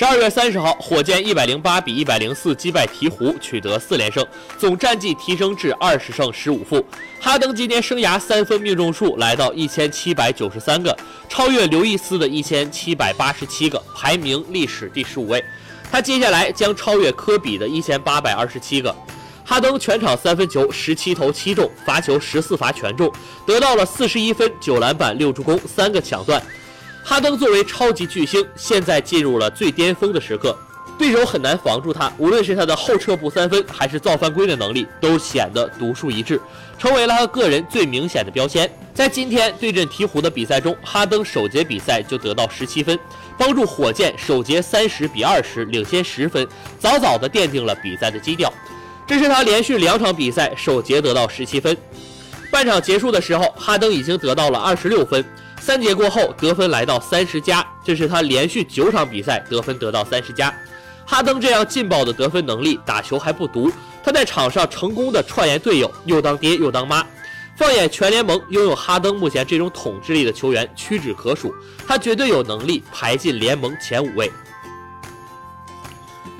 十二月三十号，火箭一百零八比一百零四击败鹈鹕，取得四连胜，总战绩提升至二十胜十五负。哈登今年生涯三分命中数来到一千七百九十三个，超越刘易斯的一千七百八十七个，排名历史第十五位。他接下来将超越科比的一千八百二十七个。哈登全场三分球十七投七中，罚球十四罚全中，得到了四十一分、九篮板、六助攻、三个抢断。哈登作为超级巨星，现在进入了最巅峰的时刻，对手很难防住他。无论是他的后撤步三分，还是造犯规的能力，都显得独树一帜，成为了他个人最明显的标签。在今天对阵鹈鹕的比赛中，哈登首节比赛就得到十七分，帮助火箭首节三十比二十领先十分，早早的奠定了比赛的基调。这是他连续两场比赛首节得到十七分。半场结束的时候，哈登已经得到了二十六分。三节过后，得分来到三十加，这是他连续九场比赛得分得到三十加。哈登这样劲爆的得分能力，打球还不毒，他在场上成功的串联队友，又当爹又当妈。放眼全联盟，拥有哈登目前这种统治力的球员屈指可数，他绝对有能力排进联盟前五位。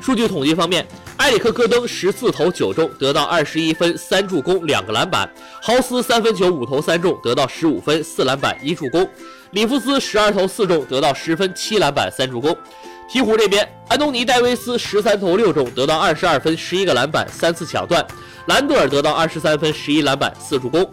数据统计方面。埃里克·戈登十四投九中，得到二十一分、三助攻、两个篮板。豪斯三分球五投三中，得到十五分、四篮板、一助攻。里弗斯十二投四中，得到十分、七篮板、三助攻。鹈鹕这边，安东尼·戴维斯十三投六中，得到二十二分、十一个篮板、三次抢断。兰德尔得到二十三分、十一篮板、四助攻。